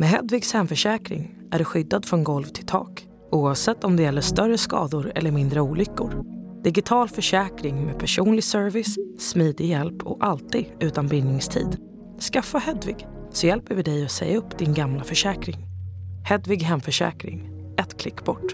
Med Hedvigs hemförsäkring är du skyddad från golv till tak oavsett om det gäller större skador eller mindre olyckor. Digital försäkring med personlig service, smidig hjälp och alltid utan bindningstid. Skaffa Hedvig så hjälper vi dig att säga upp din gamla försäkring. Hedvig Hemförsäkring, ett klick bort.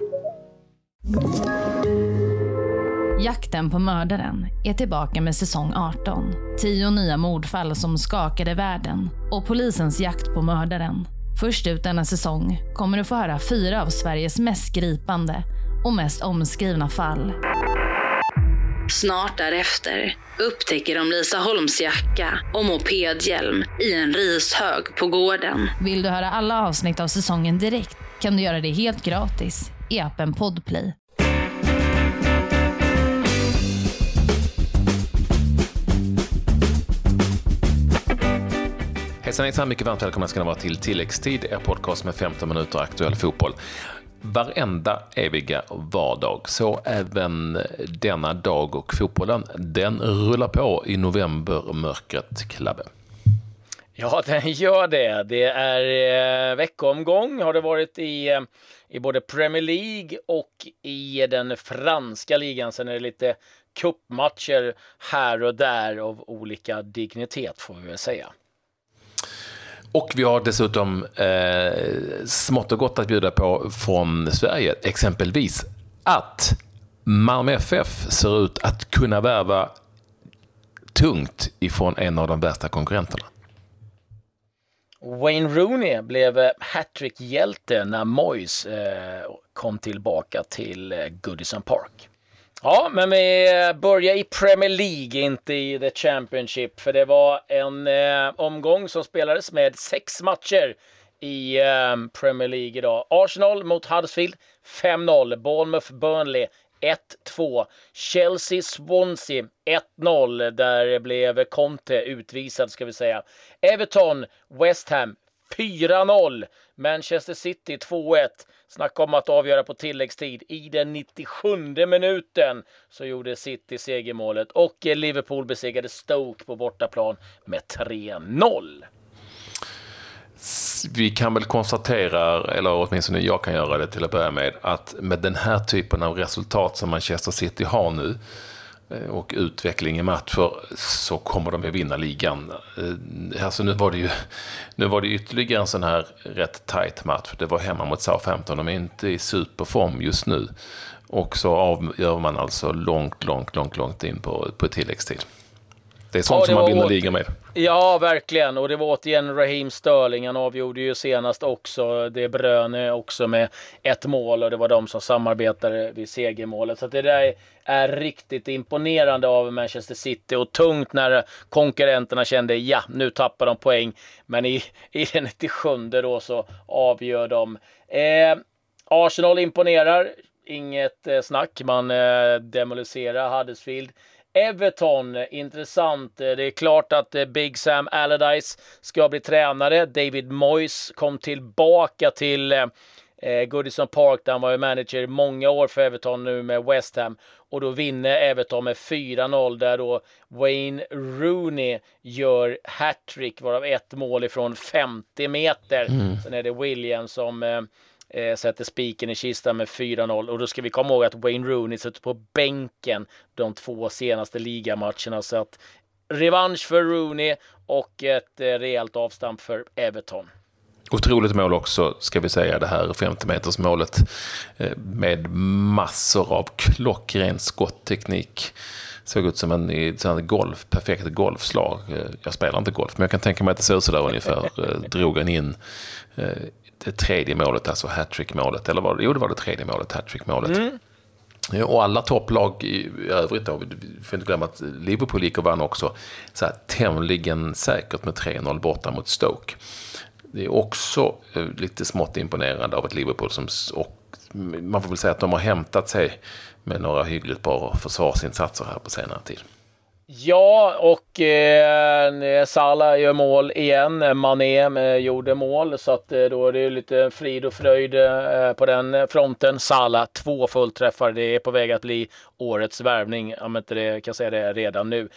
Jakten på mördaren är tillbaka med säsong 18. Tio nya mordfall som skakade världen och polisens jakt på mördaren. Först ut denna säsong kommer du få höra fyra av Sveriges mest gripande och mest omskrivna fall. Snart därefter upptäcker de Lisa Holms jacka och mopedhjälm i en rishög på gården. Vill du höra alla avsnitt av säsongen direkt kan du göra det helt gratis i appen Podplay. Hejsan hejsan, mycket varmt välkomna ska ni vara till Tilläggstid, er podcast med 15 minuter aktuell fotboll. Varenda eviga vardag, så även denna dag och fotbollen, den rullar på i novembermörkret, Klabbe. Ja, den gör det. Det är eh, veckomgång har det varit i, eh, i både Premier League och i den franska ligan. Sen är det lite kuppmatcher här och där av olika dignitet får vi väl säga. Och vi har dessutom eh, smått och gott att bjuda på från Sverige. Exempelvis att Malmö FF ser ut att kunna värva tungt ifrån en av de värsta konkurrenterna. Wayne Rooney blev eh, hattrick-hjälte när Moyes eh, kom tillbaka till eh, Goodison Park. Ja, men vi börjar i Premier League, inte i The Championship, för det var en eh, omgång som spelades med sex matcher i eh, Premier League idag. Arsenal mot Huddersfield 5-0, Bournemouth Burnley 1-2. Chelsea Swansea 1-0. Där blev Conte utvisad ska vi säga. Everton West Ham 4-0. Manchester City 2-1. Snacka om att avgöra på tilläggstid. I den 97 minuten så gjorde City segermålet och Liverpool besegrade Stoke på bortaplan med 3-0. Vi kan väl konstatera, eller åtminstone jag kan göra det till att börja med, att med den här typen av resultat som Manchester City har nu Eh, och utveckling i matcher så kommer de att vinna ligan. Eh, alltså nu var det ju nu var det ytterligare en sån här rätt tight match. Det var hemma mot Southampton. De är inte i superform just nu. Och så avgör man alltså långt, långt, långt, långt in på, på tilläggstid. Det är sånt ja, som man vinner ligan med. Ja, verkligen. Och det var återigen Raheem Sterling. Han avgjorde ju senast också. Det Bröne också med ett mål och det var de som samarbetade vid segermålet. Så det där är riktigt imponerande av Manchester City och tungt när konkurrenterna kände ja, nu tappar de poäng. Men i, i den 97 då så avgör de. Eh, Arsenal imponerar. Inget eh, snack. Man eh, demoliserar Huddersfield. Everton, intressant. Det är klart att eh, Big Sam Allardyce ska bli tränare. David Moyes kom tillbaka till eh, eh, Goodison Park där han var manager i många år för Everton nu med West Ham. Och då vinner Everton med 4-0 där då Wayne Rooney gör hattrick varav ett mål ifrån 50 meter. Mm. Sen är det William som eh, sätter spiken i kistan med 4-0 och då ska vi komma ihåg att Wayne Rooney sitter på bänken de två senaste ligamatcherna så att revansch för Rooney och ett eh, rejält avstamp för Everton. Otroligt mål också, ska vi säga, det här 50-metersmålet eh, med massor av klockren skottteknik. Såg ut som en, golf, perfekt golfslag. Eh, jag spelar inte golf, men jag kan tänka mig att det ser ut sådär ungefär. Eh, drog han in det tredje målet, alltså hattrick-målet. Eller var det, jo, det var det tredje målet, hattrick-målet. Mm. Och alla topplag i övrigt, då, vi får inte glömma att Liverpool gick och vann också så här, tämligen säkert med 3-0 borta mot Stoke. Det är också eh, lite smått imponerande av ett Liverpool som, och man får väl säga att de har hämtat sig med några hyggligt bra försvarsinsatser här på senare tid. Ja, och eh, Salah gör mål igen. Eh, Mané eh, gjorde mål, så att eh, då är det lite frid och fröjd eh, på den fronten. Salah, två fullträffar. Det är på väg att bli årets värvning, om inte det kan säga det redan nu.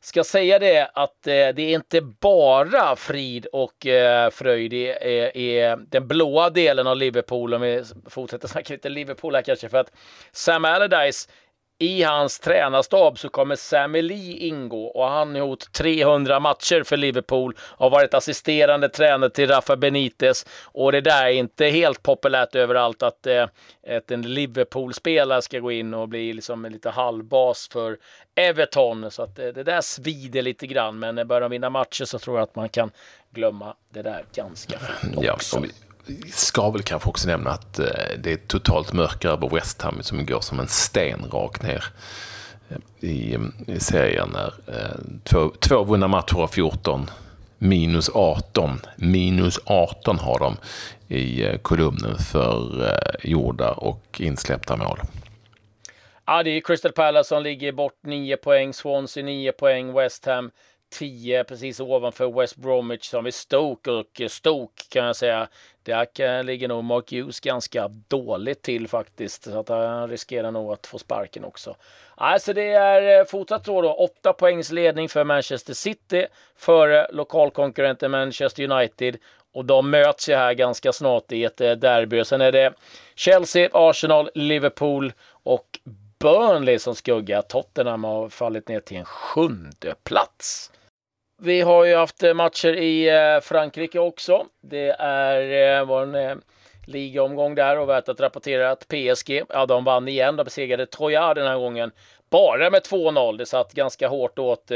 ska säga det att eh, det är inte bara frid och eh, fröjd i, i, i, den blåa delen av Liverpool, om vi fortsätter snacka lite Liverpool här kanske, för att Sam Allardyce i hans tränarstab så kommer Sammy Lee ingå och han har gjort 300 matcher för Liverpool, har varit assisterande tränare till Rafa Benitez och det där är inte helt populärt överallt att eh, att en Liverpool-spelare ska gå in och bli liksom en lite halvbas för Everton. Så att det, det där svider lite grann, men börjar de vinna matcher så tror jag att man kan glömma det där ganska fort också. Ja, ska väl kanske också nämna att eh, det är totalt mörker över West Ham som går som en sten rakt ner eh, i, i serien. När, eh, två, två vunna matcher av 14, minus 18. Minus 18 har de i kolumnen för gjorda och insläppta mål. Ja, det är Crystal Palace som ligger bort 9 poäng, Swansea 9 poäng, West Ham 10 precis ovanför West Bromwich som är Stoke och eh, Stoke kan jag säga. Där ligger nog Mark Hughes ganska dåligt till faktiskt så att han riskerar nog att få sparken också. Alltså det är eh, fortsatt så då 8 poängs ledning för Manchester City före lokalkonkurrenten Manchester United och de möts ju här ganska snart i ett eh, derby. Sen är det Chelsea, Arsenal, Liverpool och Burnley som skuggar Tottenham har fallit ner till en sjunde plats. Vi har ju haft eh, matcher i eh, Frankrike också. Det är, eh, var en ligaomgång där och värt att rapportera att PSG, ja de vann igen. De besegrade Troja den här gången bara med 2-0. Det satt ganska hårt åt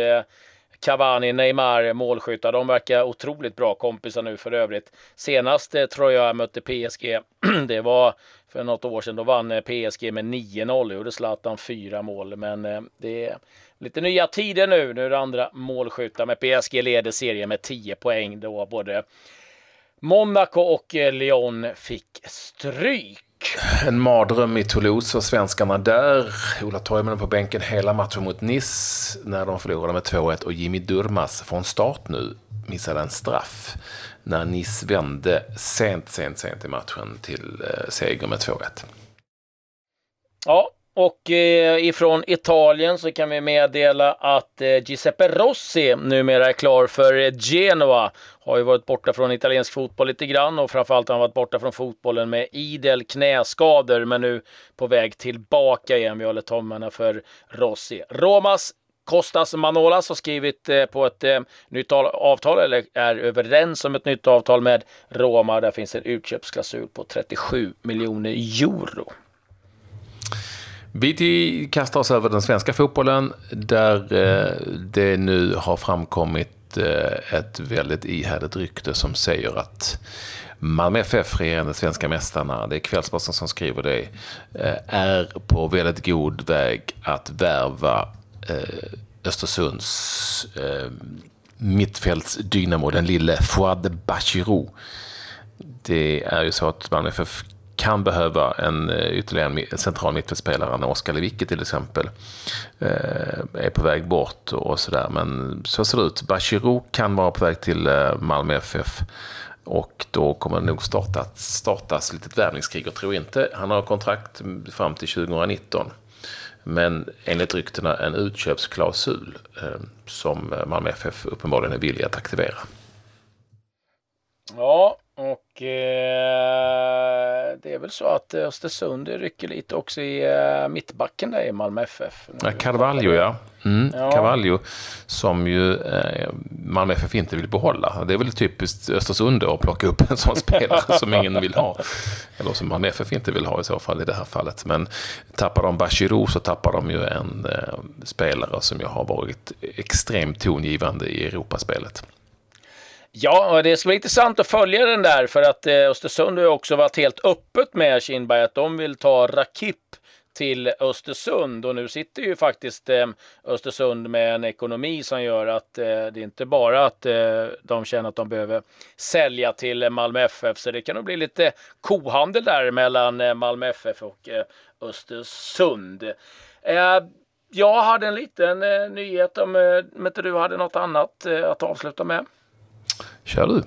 Cavani, Neymar, målskyttar. De verkar otroligt bra kompisar nu för övrigt. Senast tror jag mötte PSG, det var för något år sedan. Då vann eh, PSG med 9-0. Gjorde Zlatan fyra mål, men eh, det är lite nya tider nu. Nu är det andra målskyttar men PSG leder serien med 10 poäng då både Monaco och eh, Lyon fick stryk. En mardröm i Toulouse för svenskarna där. Ola Toivonen på bänken hela matchen mot Nice när de förlorade med 2-1 och Jimmy Durmas från start nu missade en straff när Nice vände sent, sent, sent i matchen till eh, seger med 2-1. Ja, och eh, ifrån Italien så kan vi meddela att eh, Giuseppe Rossi numera är klar för Genoa. Har ju varit borta från italiensk fotboll lite grann och framförallt har han varit borta från fotbollen med idel knäskador men nu på väg tillbaka igen. Vi håller tummarna för Rossi. Romas Kostas Manolas har skrivit eh, på ett eh, nytt avtal eller är överens om ett nytt avtal med Roma. Där finns en utköpsklausul på 37 miljoner euro. Vi kastar oss över den svenska fotbollen där eh, det nu har framkommit ett väldigt ihärdigt rykte som säger att Malmö FF, regerande svenska mästarna, det är Kvällsposten som skriver det, är på väldigt god väg att värva Eh, Östersunds eh, mittfältsdynamo, den lille Fouad Bachirou. Det är ju så att Malmö FF kan behöva en eh, ytterligare en central mittfältspelare när Oskar Lewicki till exempel eh, är på väg bort och sådär. Men så ser det ut. Bachirou kan vara på väg till eh, Malmö FF och då kommer det nog starta, startas litet värvningskrig och tror inte, han har kontrakt fram till 2019. Men enligt ryktena en utköpsklausul eh, som Malmö FF uppenbarligen är villig att aktivera. Ja, och eh, är väl så att Östersund rycker lite också i eh, mittbacken där i Malmö FF. Ja, Carvalho ja. Mm, ja. Carvalho som ju eh, Malmö FF inte vill behålla. Det är väl typiskt Östersund att plocka upp en sån spelare som ingen vill ha. Eller som Malmö FF inte vill ha i så fall i det här fallet. Men tappar de Bachirou så tappar de ju en eh, spelare som ju har varit extremt tongivande i Europaspelet. Ja, det ska bli intressant att följa den där för att eh, Östersund har också varit helt öppet med Kinberg att de vill ta Rakip till Östersund och nu sitter ju faktiskt eh, Östersund med en ekonomi som gör att eh, det är inte bara att eh, de känner att de behöver sälja till Malmö FF så det kan nog bli lite kohandel där mellan eh, Malmö FF och eh, Östersund. Eh, jag hade en liten eh, nyhet eh, om inte du hade något annat eh, att avsluta med. Kör du.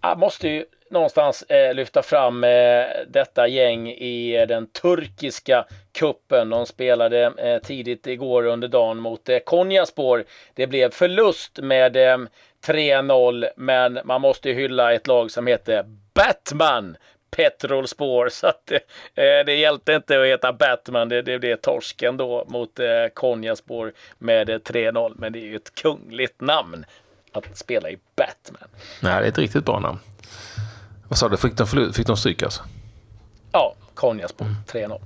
Jag måste ju någonstans eh, lyfta fram eh, detta gäng i eh, den turkiska kuppen. De spelade eh, tidigt igår under dagen mot eh, Konyaspor. Det blev förlust med eh, 3-0, men man måste hylla ett lag som heter Batman Petrolspår. Så att, eh, eh, det hjälpte inte att heta Batman. Det, det blev torsken då mot eh, Konyaspår med eh, 3-0. Men det är ju ett kungligt namn att spela i Batman. Nej, det är ett riktigt bra namn. Vad sa du, fick de, fick de stryk alltså? Ja, Konyaspor mm. 3-0.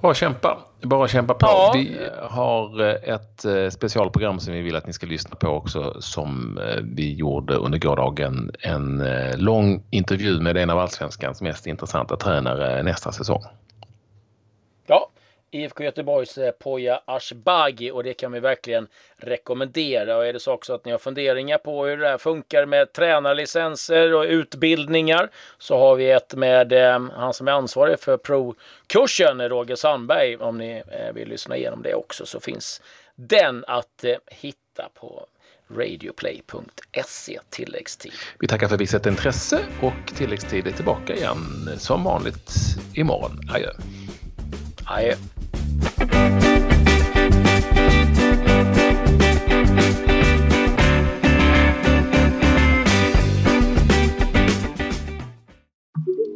Bra kämpa. Bara kämpa på. Ja. Vi har eh, ett eh, specialprogram som vi vill att ni ska lyssna på också som eh, vi gjorde under gårdagen. En lång intervju med en av allsvenskans mest intressanta tränare nästa säsong. IFK Göteborgs eh, Poya Ashbagi och det kan vi verkligen rekommendera. Och är det så också att ni har funderingar på hur det här funkar med tränarlicenser och utbildningar så har vi ett med eh, han som är ansvarig för pro-kursen, Roger Sandberg. Om ni eh, vill lyssna igenom det också så finns den att eh, hitta på radioplay.se tilläggstid. Vi tackar för visat intresse och tilläggstid är tillbaka igen som vanligt imorgon. Adjö. Adjö.